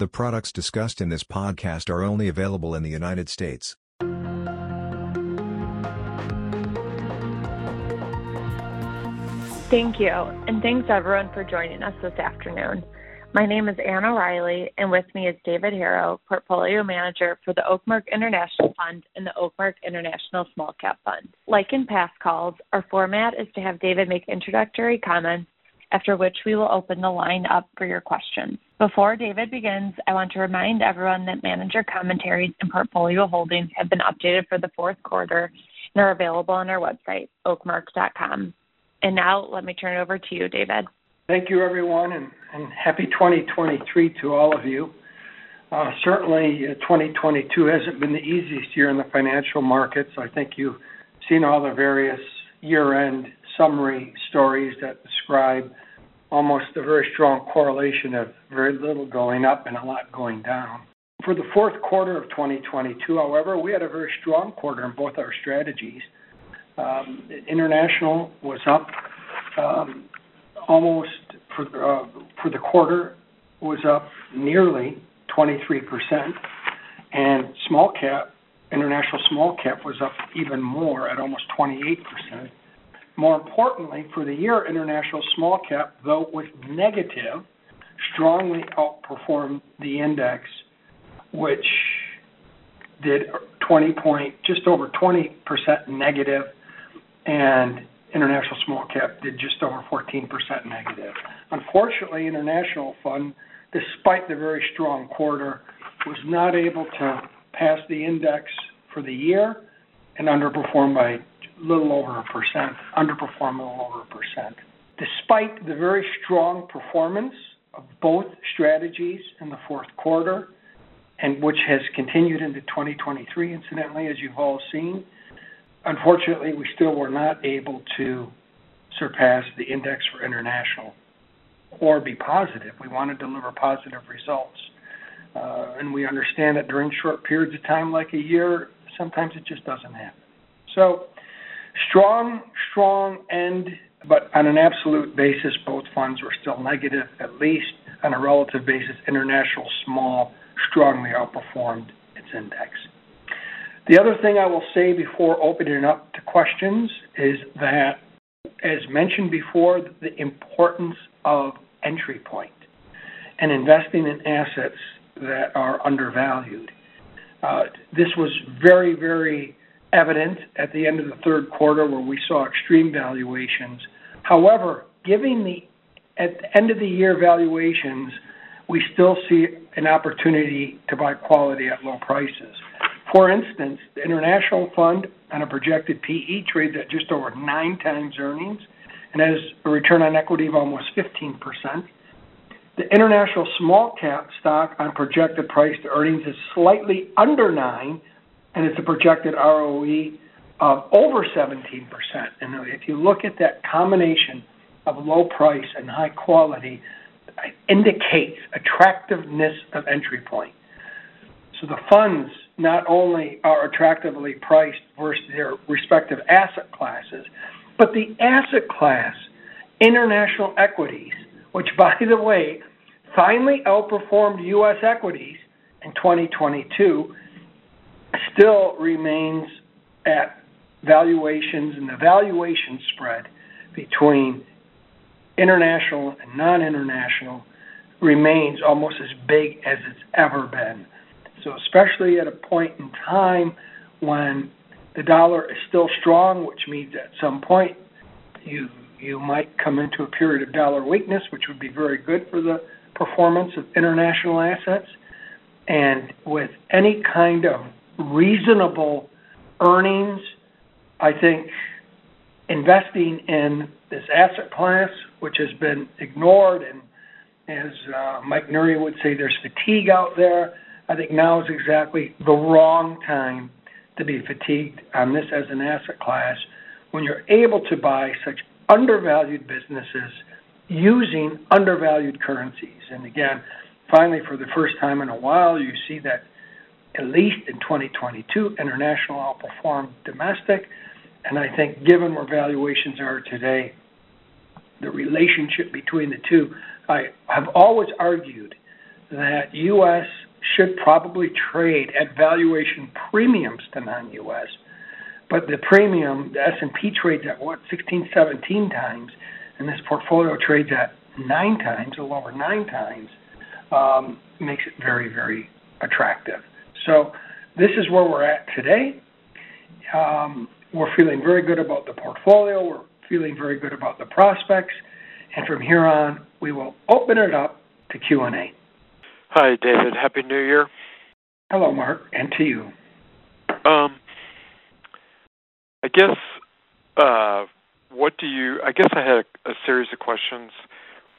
The products discussed in this podcast are only available in the United States. Thank you, and thanks everyone for joining us this afternoon. My name is Anna Riley, and with me is David Herro, Portfolio Manager for the Oakmark International Fund and the Oakmark International Small Cap Fund. Like in past calls, our format is to have David make introductory comments, after which we will open the line up for your questions. Before David begins, I want to remind everyone that manager commentaries and portfolio holdings have been updated for the fourth quarter and are available on our website, oakmark.com. And now let me turn it over to you, David. Thank you, everyone, and, and happy 2023 to all of you. Uh, certainly, uh, 2022 hasn't been the easiest year in the financial markets. I think you've seen all the various year end summary stories that describe almost a very strong correlation of very little going up and a lot going down. For the fourth quarter of 2022, however, we had a very strong quarter in both our strategies. Um, international was up um, almost for uh, for the quarter was up nearly 23%, and small cap, international small cap was up even more at almost 28%. More importantly, for the year, international small cap, though was negative, strongly outperformed the index, which did 20 point, just over 20% negative, and international small cap did just over 14% negative. Unfortunately, international fund, despite the very strong quarter, was not able to pass the index for the year and underperformed by little over a percent, underperformed a little over a percent. Despite the very strong performance of both strategies in the fourth quarter, and which has continued into 2023, incidentally, as you've all seen, unfortunately, we still were not able to surpass the index for international or be positive. We want to deliver positive results. Uh, and we understand that during short periods of time, like a year, sometimes it just doesn't happen. Strong, strong end, but on an absolute basis, both funds were still negative, at least on a relative basis. International small strongly outperformed its index. The other thing I will say before opening it up to questions is that, as mentioned before, the importance of entry point and investing in assets that are undervalued. Uh, this was very, very evident at the end of the third quarter where we saw extreme valuations. However, given the at the end of the year valuations, we still see an opportunity to buy quality at low prices. For instance, the international fund on a projected PE trades at just over nine times earnings and has a return on equity of almost 15%. The international small cap stock on projected price to earnings is slightly under nine, and it's a projected ROE of over 17%. And if you look at that combination of low price and high quality, it indicates attractiveness of entry point. So the funds not only are attractively priced versus their respective asset classes, but the asset class, international equities, which, by the way, finally outperformed U.S. equities in 2022, still remains at valuations, and the valuation spread between international and non international remains almost as big as it's ever been. So, especially at a point in time when the dollar is still strong, which means at some point you you might come into a period of dollar weakness, which would be very good for the performance of international assets. And with any kind of reasonable earnings, I think investing in this asset class, which has been ignored, and as uh, Mike Nuri would say, there's fatigue out there. I think now is exactly the wrong time to be fatigued on this as an asset class when you're able to buy such undervalued businesses using undervalued currencies. And again, finally, for the first time in a while, you see that at least in 2022, international outperformed domestic. And I think, given where valuations are today, the relationship between the two, I have always argued that U.S. should probably trade at valuation premiums to non-U.S. But the premium, the S&P trades at what, 16, 17 times, and this portfolio trades at nine times, a little over nine times, um, makes it very, very attractive. So this is where we're at today. Um, we're feeling very good about the portfolio. We're feeling very good about the prospects. And from here on, we will open it up to Q&A. Hi, David. Happy New Year. Hello, Mark, and to you. Um, I guess uh, what do you? I guess I had a, a series of questions.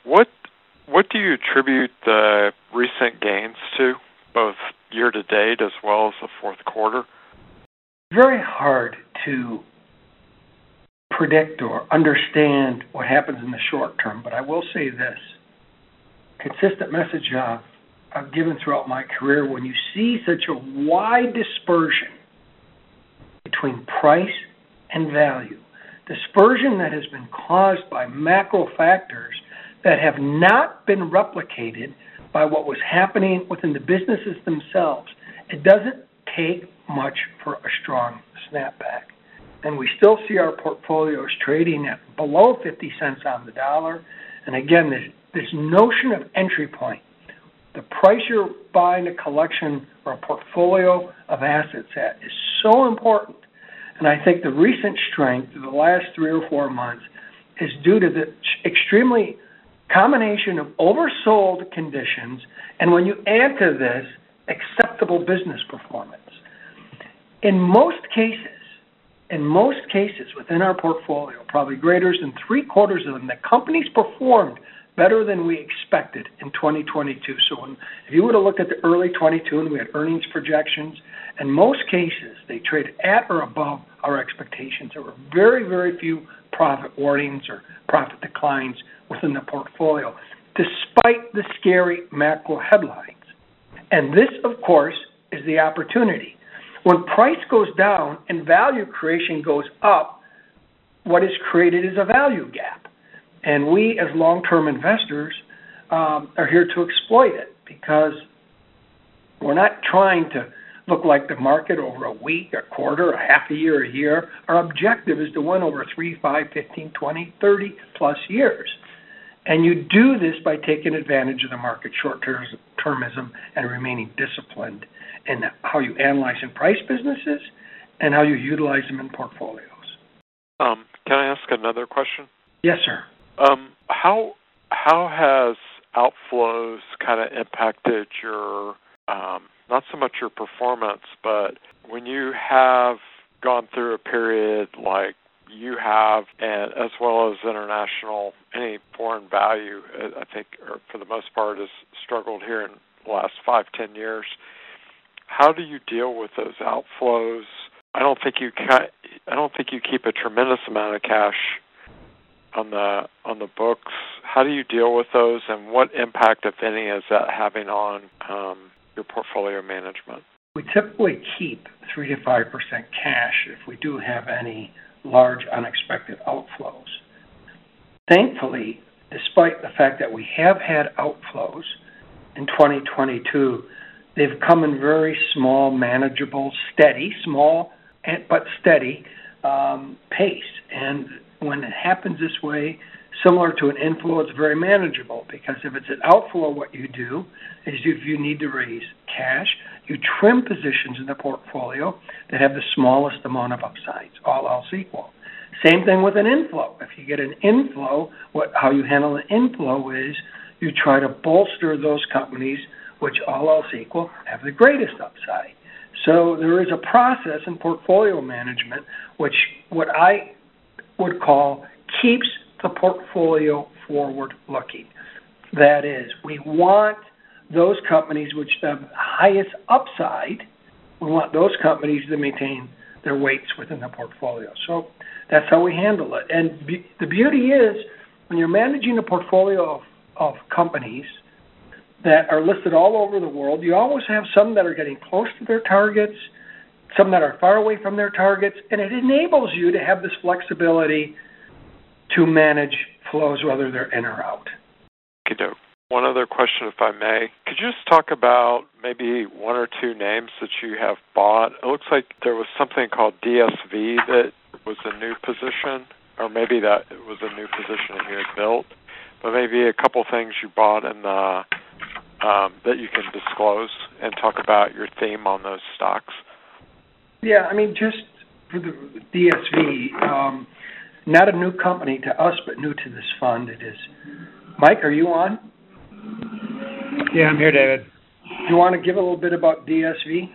What what do you attribute the recent gains to, both year to date as well as the fourth quarter? Very hard to predict or understand what happens in the short term, but I will say this consistent message I've given throughout my career when you see such a wide dispersion between price and value, dispersion that has been caused by macro factors that have not been replicated by what was happening within the businesses themselves. It doesn't take much for a strong snapback. And we still see our portfolios trading at below 50 cents on the dollar. And again, this, this notion of entry point, the price you're buying a collection or a portfolio of assets at is so important. And I think the recent strength of the last three or four months is due to the extremely combination of oversold conditions and when you add to this acceptable business performance. In most cases, in most cases within our portfolio, probably greater than three quarters of them, the companies performed better than we expected in 2022. So if you were to look at the early 22 and we had earnings projections, in most cases they traded at or above our expectations. There were very, very few profit warnings or profit declines within the portfolio, despite the scary macro headlines. And this, of course, is the opportunity. When price goes down and value creation goes up, what is created is a value gap. And we, as long term investors, um, are here to exploit it because we're not trying to look like the market over a week, a quarter, a half a year, a year. Our objective is to win over 3, 5, 15, 20, 30 plus years. And you do this by taking advantage of the market short termism and remaining disciplined in how you analyze and price businesses and how you utilize them in portfolios. Um, can I ask another question? Yes, sir. Um, how how has outflows kind of impacted your um, not so much your performance, but when you have gone through a period like you have, and as well as international, any foreign value, uh, I think, or for the most part, has struggled here in the last five, ten years. How do you deal with those outflows? I don't think you ca- I don't think you keep a tremendous amount of cash on the on the books. How do you deal with those, and what impact, if any, is that having on um, your portfolio management? We typically keep three to five percent cash if we do have any large unexpected outflows. Thankfully, despite the fact that we have had outflows in 2022, they've come in very small, manageable, steady, small but steady um, pace. And when it happens this way, similar to an inflow, it's very manageable because if it's an outflow, what you do is if you need to raise cash, you trim positions in the portfolio that have the smallest amount of upsides, all else equal. Same thing with an inflow. If you get an inflow, what how you handle an inflow is you try to bolster those companies which all else equal have the greatest upside. So there is a process in portfolio management which what I would call keeps the portfolio forward looking. That is, we want those companies which have highest upside, we want those companies to maintain their weights within the portfolio. So that's how we handle it. And be, the beauty is, when you're managing a portfolio of, of companies that are listed all over the world, you always have some that are getting close to their targets, some that are far away from their targets, and it enables you to have this flexibility to manage flows whether they're in or out. Kiddo. one other question, if I may. Could you just talk about maybe one or two names that you have bought? It looks like there was something called DSV that was a new position, or maybe that was a new position that you had built. But maybe a couple things you bought in the um, that you can disclose and talk about your theme on those stocks. Yeah, I mean, just for the DSV, um, not a new company to us, but new to this fund. It is. Mike, are you on? Yeah, I'm here, David. Do you want to give a little bit about DSV?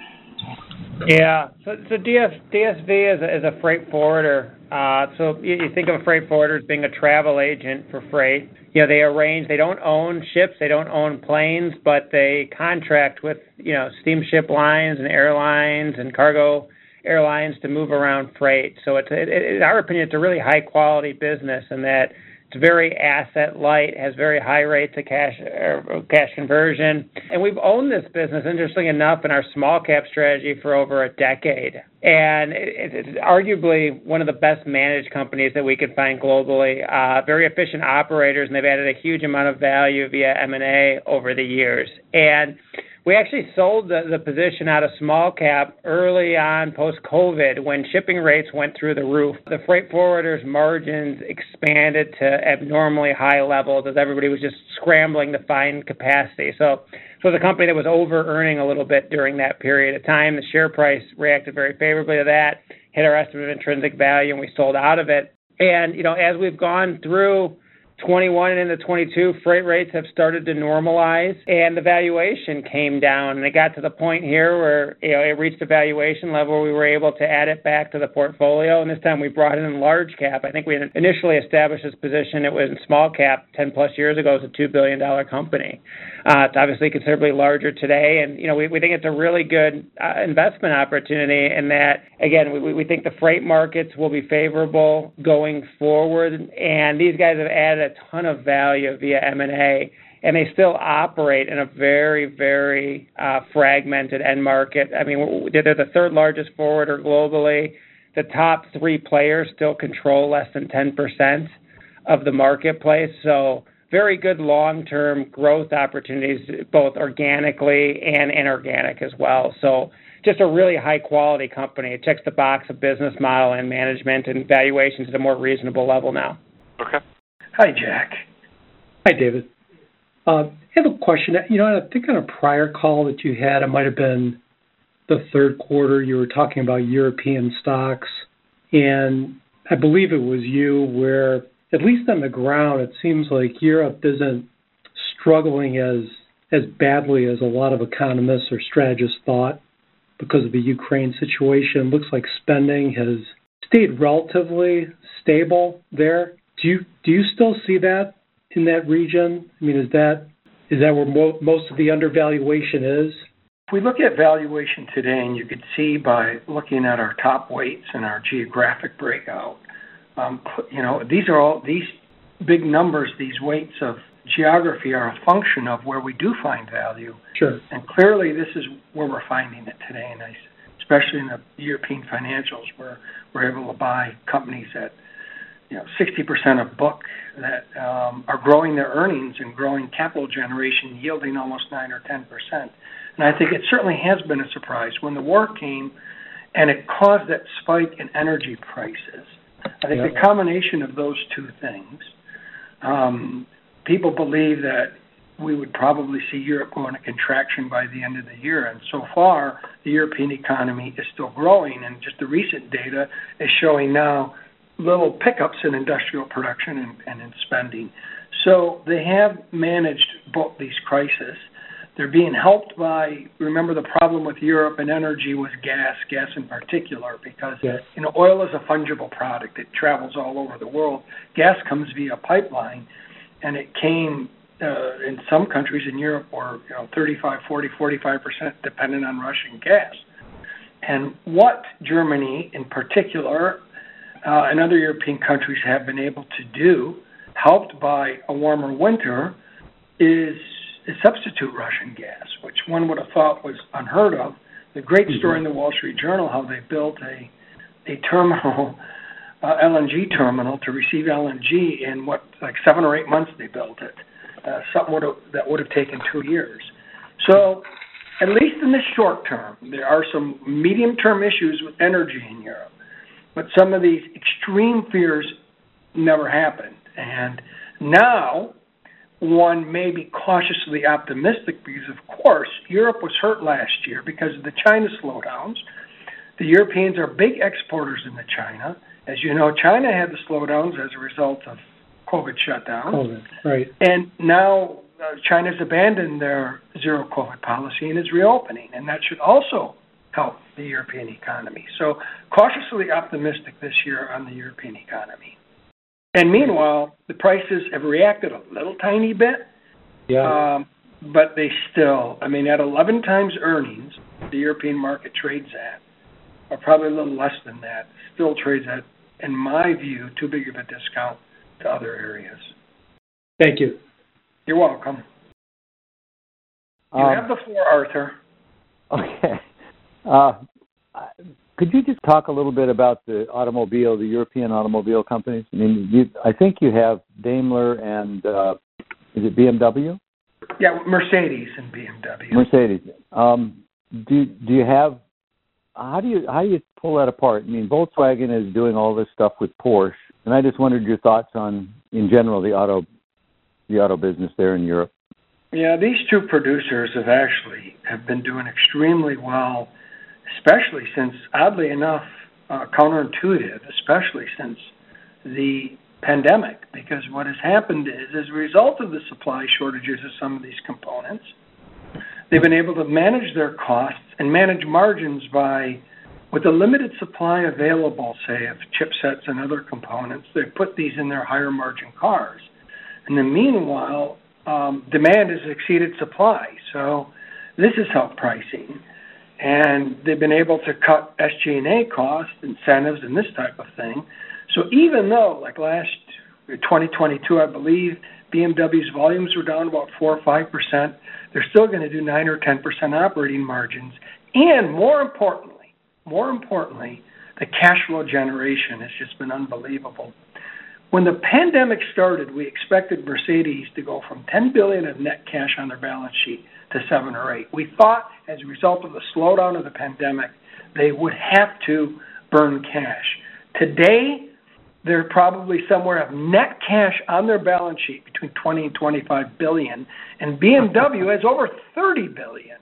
Yeah. So, so DS, DSV is a, is a freight forwarder. Uh, so you, you think of a freight forwarder as being a travel agent for freight. You know, they arrange. They don't own ships. They don't own planes, but they contract with you know steamship lines and airlines and cargo airlines to move around freight. So it's, it, it, in our opinion, it's a really high quality business, and that it's very asset light, has very high rates of cash uh, cash conversion, and we've owned this business, interestingly enough, in our small cap strategy for over a decade. And it, it's arguably one of the best managed companies that we could find globally. Uh, very efficient operators, and they've added a huge amount of value via M and A over the years. And we actually sold the, the position out of small cap early on post COVID when shipping rates went through the roof. The freight forwarders' margins expanded to abnormally high levels as everybody was just scrambling to find capacity. So, so a company that was over earning a little bit during that period of time. The share price reacted very favorably to that, hit our estimate of intrinsic value, and we sold out of it. And you know, as we've gone through 21 and into 22, freight rates have started to normalize, and the valuation came down. And it got to the point here where you know it reached a valuation level where we were able to add it back to the portfolio. And this time we brought in large cap. I think we initially established this position. It was in small cap 10 plus years ago. Was a two billion dollar company. Uh, it's obviously considerably larger today, and you know we, we think it's a really good uh, investment opportunity. In that, again, we, we think the freight markets will be favorable going forward, and these guys have added a ton of value via M&A, and they still operate in a very, very uh, fragmented end market. I mean, they're the third largest forwarder globally. The top three players still control less than 10% of the marketplace. So very good long-term growth opportunities, both organically and inorganic as well. So just a really high-quality company. It checks the box of business model and management and valuations at a more reasonable level now. Okay. Hi, Jack. Hi, David. Uh, I have a question. You know, I think on a prior call that you had, it might have been the third quarter, you were talking about European stocks, and I believe it was you where, at least on the ground, it seems like Europe isn't struggling as as badly as a lot of economists or strategists thought because of the Ukraine situation. It looks like spending has stayed relatively stable there. Do you do you still see that in that region? I mean, is that is that where mo- most of the undervaluation is? If we look at valuation today, and you could see by looking at our top weights and our geographic breakout, um, you know, these are all these big numbers, these weights of geography are a function of where we do find value. Sure. And clearly, this is where we're finding it today, and especially in the European financials, where we're able to buy companies at you know, 60% of book that um, are growing their earnings and growing capital generation, yielding almost 9 or 10%. And I think it certainly has been a surprise. When the war came and it caused that spike in energy prices, I think the combination of those two things, um, people believe that we would probably see Europe go into contraction by the end of the year. And so far, the European economy is still growing. And just the recent data is showing now little pickups in industrial production and, and in spending. So they have managed both these crises. They're being helped by, remember the problem with Europe and energy was gas, gas in particular, because yes. you know oil is a fungible product. It travels all over the world. Gas comes via pipeline, and it came uh, in some countries in Europe were you know 35, 40, 45 percent dependent on Russian gas. And what Germany in particular and other European countries have been able to do, helped by a warmer winter, is, is substitute Russian gas, which one would have thought was unheard of. The great mm-hmm. story in the Wall Street Journal how they built a a terminal, uh, LNG terminal to receive LNG in what like seven or eight months they built it, uh, something would have, that would have taken two years. So, at least in the short term, there are some medium term issues with energy in Europe, but some of these extreme fears never happened. And now, one may be cautiously optimistic because, of course, Europe was hurt last year because of the China slowdowns. The Europeans are big exporters into China. As you know, China had the slowdowns as a result of COVID shutdowns. COVID, right. And now uh, China's abandoned their zero COVID policy and is reopening, and that should also help the European economy. So, cautiously optimistic this year on the European economy. And meanwhile, the prices have reacted a little tiny bit. Yeah. Um, but they still, I mean, at 11 times earnings, the European market trades at, or probably a little less than that, still trades at, in my view, too big of a discount to other areas. Thank you. You're welcome. You Um, have the floor, Arthur. Okay. Uh, could you just talk a little bit about the automobile, the European automobile companies? I mean, you, I think you have Daimler and uh, is it BMW? Yeah, Mercedes and BMW. Mercedes. Um, do do you have? How do you how do you pull that apart? I mean, Volkswagen is doing all this stuff with Porsche, and I just wondered your thoughts on, in general, the auto the auto business there in Europe. Yeah, these two producers have actually have been doing extremely well, especially since, oddly enough, uh, counterintuitive, especially since the pandemic. Because what has happened is, as a result of the supply shortages of some of these components, they've been able to manage their costs and manage margins by, with the limited supply available, say, of chipsets and other components, they've put these in their higher margin cars. In the meanwhile, um, demand has exceeded supply. So this has helped pricing. And they've been able to cut SG&A costs, incentives, and this type of thing. So even though, like last 2022, I believe BMW's volumes were down about four or five percent, they're still going to do nine or ten percent operating margins. And more importantly, more importantly, the cash flow generation has just been unbelievable. When the pandemic started, we expected Mercedes to go from 10 billion of net cash on their balance sheet to 7 or 8. We thought as a result of the slowdown of the pandemic, they would have to burn cash. Today, they're probably somewhere of net cash on their balance sheet between 20 and 25 billion, and BMW has over 30 billion.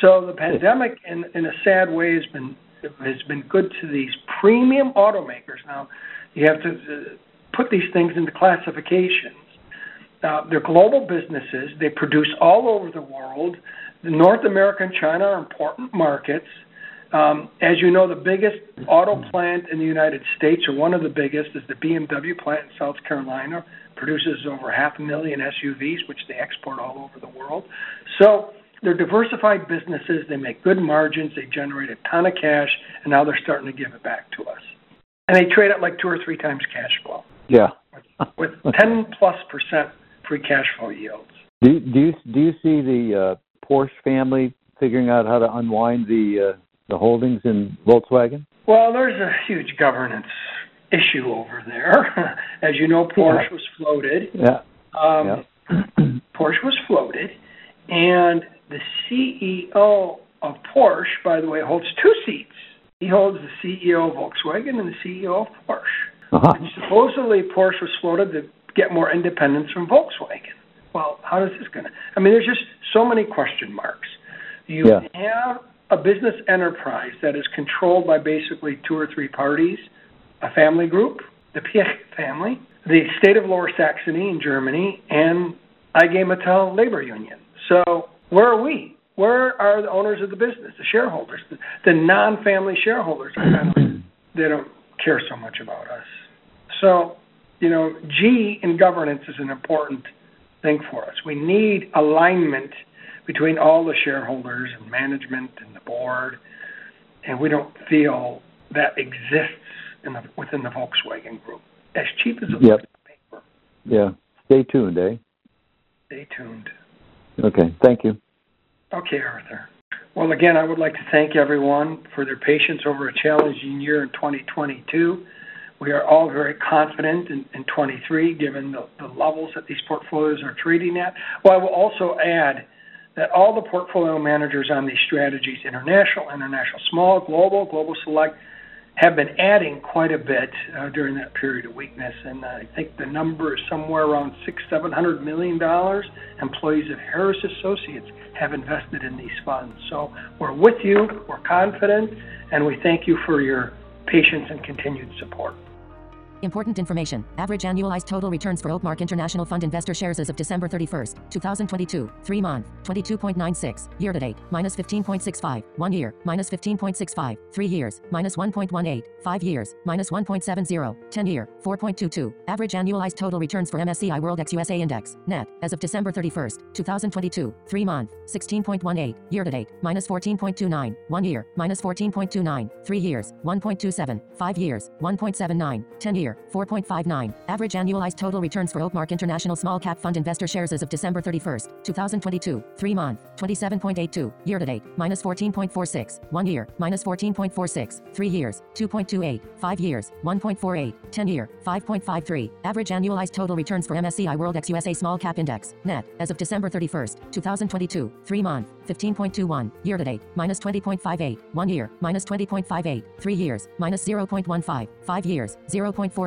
So the pandemic, in in a sad way, has been has been good to these premium automakers. Now, you have to uh, put these things into classifications. Uh, they're global businesses. They produce all over the world. North America and China are important markets. Um, as you know, the biggest auto plant in the United States, or one of the biggest, is the BMW plant in South Carolina. Produces over half a million SUVs, which they export all over the world. So they're diversified businesses. They make good margins. They generate a ton of cash, and now they're starting to give it back to us. And they trade at like two or three times cash flow. Yeah. with 10 plus percent free cash flow yields. Do do you do you see the uh, Porsche family figuring out how to unwind the uh, the holdings in Volkswagen? Well, there's a huge governance issue over there. As you know, Porsche was floated. Yeah. Um, Yeah. Porsche was floated, and the CEO of Porsche, by the way, holds two seats. He holds the CEO of Volkswagen and the CEO of Porsche. Uh-huh. Supposedly, Porsche was floated to get more independence from Volkswagen. Well, how is this going to? I mean, there's just so many question marks. You Yeah. have a business enterprise that is controlled by basically two or three parties, a family group, the Piech family, the state of Lower Saxony in Germany, and IG Metall labor union. So where are we? Where are the owners of the business, the shareholders, the, the non-family shareholders? Kind of, they don't care so much about us. So, you know, G in governance is an important thing for us. We need alignment between all the shareholders and management and the board, and we don't feel that exists in the, within the Volkswagen Group. As cheap as it Yep. looks on paper, Yeah. Stay tuned, eh? stay tuned. Okay. Thank you. Okay, Arthur. Well, again, I would like to thank everyone for their patience over a challenging year in 2022. We are all very confident in 2023, given the levels that these portfolios are trading at. Well, I will also add that all the portfolio managers on these strategies, international international small, global global select, have been adding quite a bit uh, during that period of weakness. And I think the number is somewhere around $600 million-$700 million employees of Harris Associates have invested in these funds. So we're with you, we're confident, and we thank you for your patience and continued support. Important information. Average annualized total returns for Oakmark International Fund investor shares as of December 31st, 2022. Three-month, 22.96. Year-to-date, -15.65. One year, -15.65. Three years, -1.18. Five years, -1.70. 10-year, 4.22. Average annualized total returns for MSCI World ex USA Index, net, as of December 31st, 2022. Three-month, 16.18. Year-to-date, -14.29. One year, -14.29. Three years, 1.27. Five years, 1.79. 10-year, 4.59. Average annualized total returns for Oakmark International Small Cap Fund investor shares as of December 31st, 2022. Three-month, 27.82. Year-to-date, -14.46. One year, -14.46. Three years, 2.28. Five years, 1.48. 10-year, 5.53. Average annualized total returns for MSCI World ex USA Small Cap Index, net, as of December 31st, 2022. Three-month, 15.21. Year-to-date, -20.58. One year, -20.58. Three years, -0.15. Five years,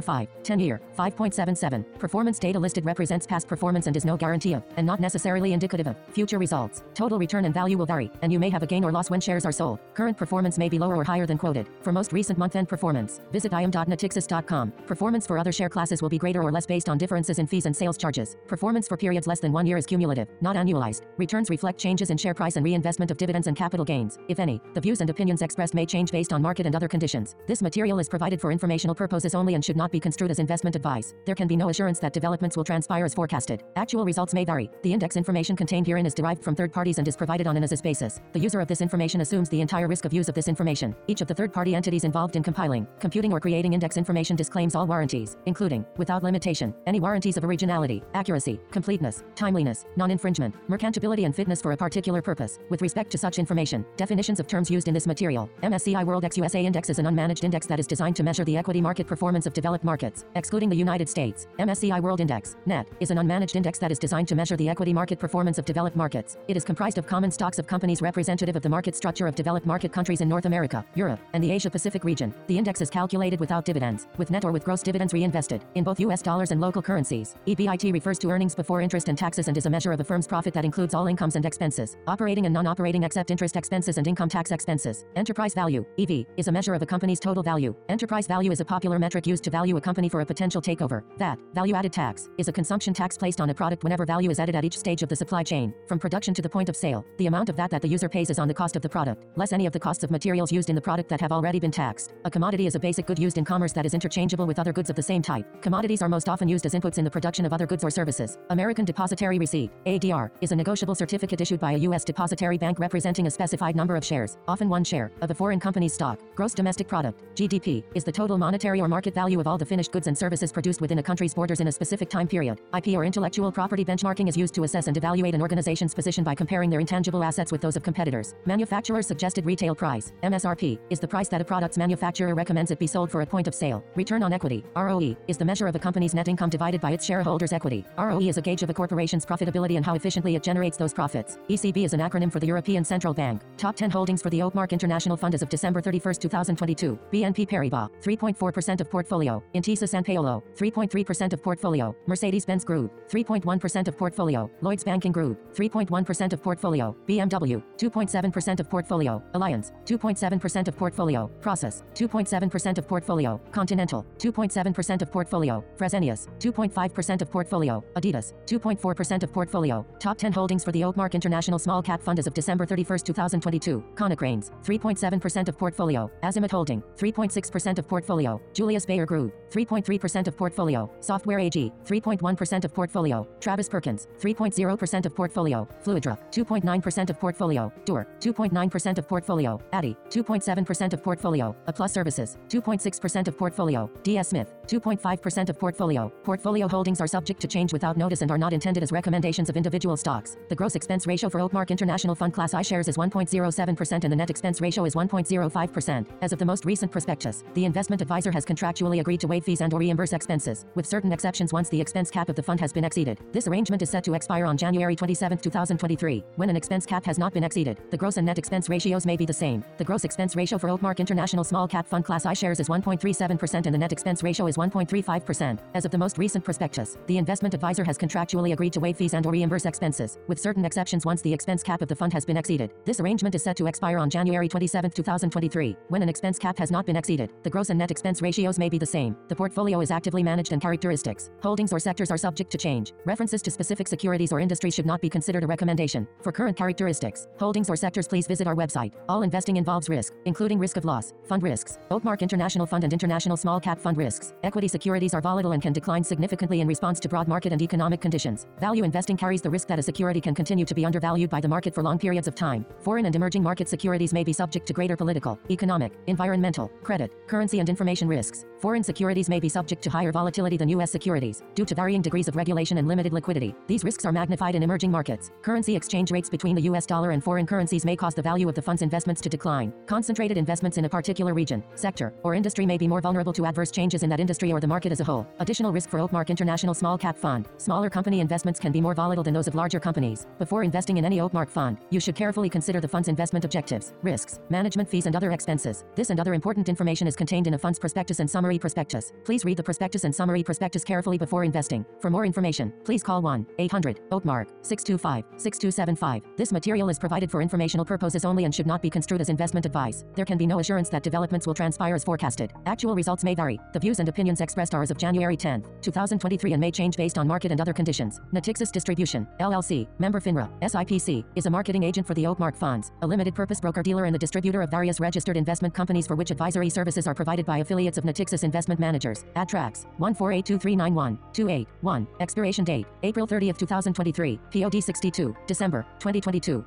0.45. 10-year, 5.77. Performance data listed represents past performance and is no guarantee of, and not necessarily indicative of, future results. Total return and value will vary, and you may have a gain or loss when shares are sold. Current performance may be lower or higher than quoted. For most recent month-end performance, visit im.natixis.com. Performance for other share classes will be greater or less based on differences in fees and sales charges. Performance for periods less than one year is cumulative, not annualized. Returns reflect changes in share price and reinvestment of dividends and capital gains, if any. The views and opinions expressed may change based on market and other conditions. This material is provided for informational purposes only and should not be construed as investment advice. There can be no assurance that developments will transpire as forecasted. Actual results may vary. The index information contained herein is derived from third parties and is provided on an as-is basis. The user of this information assumes the entire risk of use of this information. Each of the third-party entities involved in compiling, computing or creating index information disclaims all warranties, including, without limitation, any warranties of originality, accuracy, completeness, timeliness, non-infringement, merchantability and fitness for a particular purpose. With respect to such information, definitions of terms used in this material, MSCI World ex USA Index is an unmanaged index that is designed to measure the equity market performance of markets, excluding the United States. MSCI World Index, NET, is an unmanaged index that is designed to measure the equity market performance of developed markets. It is comprised of common stocks of companies representative of the market structure of developed market countries in North America, Europe, and the Asia Pacific region. The index is calculated without dividends, with net or with gross dividends reinvested, in both US dollars and local currencies. EBIT refers to earnings before interest and taxes and is a measure of a firm's profit that includes all incomes and expenses, operating and non-operating except interest expenses and income tax expenses. Enterprise value, EV, is a measure of a company's total value. Enterprise value is a popular metric used to value a company for a potential takeover. VAT, value-added tax, is a consumption tax placed on a product whenever value is added at each stage of the supply chain, from production to the point of sale. The amount of VAT that the user pays is on the cost of the product, less any of the costs of materials used in the product that have already been taxed. A commodity is a basic good used in commerce that is interchangeable with other goods of the same type. Commodities are most often used as inputs in the production of other goods or services. American Depositary Receipt, ADR, is a negotiable certificate issued by a U.S. depository bank representing a specified number of shares, often one share, of a foreign company's stock. Gross domestic product, GDP, is the total monetary or market value of all the finished goods and services produced within a country's borders in a specific time period. IP or intellectual property benchmarking is used to assess and evaluate an organization's position by comparing their intangible assets with those of competitors. Manufacturer's suggested retail price, MSRP, is the price that a product's manufacturer recommends it be sold for at point of sale. Return on equity, ROE, is the measure of a company's net income divided by its shareholders' equity. ROE is a gauge of a corporation's profitability and how efficiently it generates those profits. ECB is an acronym for the European Central Bank. Top 10 holdings for the Oakmark International Fund as of December 31, 2022. BNP Paribas, 3.4% of portfolio. Intesa Sanpaolo, 3.3% of portfolio. Mercedes-Benz Group, 3.1% of portfolio. Lloyds Banking Group, 3.1% of portfolio. BMW, 2.7% of portfolio. Allianz, 2.7% of portfolio. Prosus, 2.7% of portfolio. Continental, 2.7% of portfolio. Fresenius, 2.5% of portfolio. Adidas, 2.4% of portfolio. Top 10 holdings for the Oakmark International Small Cap Fund as of December 31, 2022. Konecranes, 3.7% of portfolio. Azimut Holding, 3.6% of portfolio. Julius Baer Group, 3.3% of portfolio. Software AG, 3.1% of portfolio. Travis Perkins, 3.0% of portfolio. Fluidra, 2.9% of portfolio. Dürr, 2.9% of portfolio. Addy, 2.7% of portfolio. Applus Services, 2.6% of portfolio. DS Smith, 2.5% of portfolio. Portfolio holdings are subject to change without notice and are not intended as recommendations of individual stocks. The gross expense ratio for Oakmark International Fund Class I shares is 1.07% and the net expense ratio is 1.05%. As of the most recent prospectus, the investment advisor has contractually agreed agreed to waive fees and or reimburse expenses, with certain exceptions once the expense cap of the fund has been exceeded. This arrangement is set to expire on January 27, 2023. When an expense cap has not been exceeded, the gross and net expense ratios may be the same. The gross expense ratio for Oakmark International Small Cap Fund Class I shares is 1.37% and the net expense ratio is 1.35%. As of the most recent prospectus, the investment advisor has contractually agreed to waive fees and or reimburse expenses, with certain exceptions once the expense cap of the fund has been exceeded. This arrangement is set to expire on January 27, 2023. When an expense cap has not been exceeded, the gross and net expense ratios may be the same. The portfolio is actively managed and characteristics, holdings or sectors are subject to change. References to specific securities or industries should not be considered a recommendation. For current characteristics, holdings or sectors please visit our website. All investing involves risk, including risk of loss. Fund risks. Oakmark International Fund and International Small Cap Fund risks. Equity securities are volatile and can decline significantly in response to broad market and economic conditions. Value investing carries the risk that a security can continue to be undervalued by the market for long periods of time. Foreign and emerging market securities may be subject to greater political, economic, environmental, credit, currency and information risks. Foreign may be subject to higher volatility than U.S. securities, due to varying degrees of regulation and limited liquidity. These risks are magnified in emerging markets. Currency exchange rates between the U.S. dollar and foreign currencies may cause the value of the fund's investments to decline. Concentrated investments in a particular region, sector, or industry may be more vulnerable to adverse changes in that industry or the market as a whole. Additional risk for Oakmark International Small Cap Fund. Smaller company investments can be more volatile than those of larger companies. Before investing in any Oakmark fund, you should carefully consider the fund's investment objectives, risks, management fees and other expenses. This and other important information is contained in a fund's prospectus and summary prospectus. Please read the prospectus and summary prospectus carefully before investing. For more information, please call 1-800-OAKMARK 625-6275. This material is provided for informational purposes only and should not be construed as investment advice. There can be no assurance that developments will transpire as forecasted. Actual results may vary. The views and opinions expressed are as of January 10, 2023 and may change based on market and other conditions. Natixis Distribution, LLC, member FINRA, SIPC, is a marketing agent for the Oakmark Funds, a limited purpose broker-dealer and the distributor of various registered investment companies for which advisory services are provided by affiliates of Natixis Investment Managers. Adtrax 1482391 28 1. Expiration date April 30, 2023. POD 62, December 2022.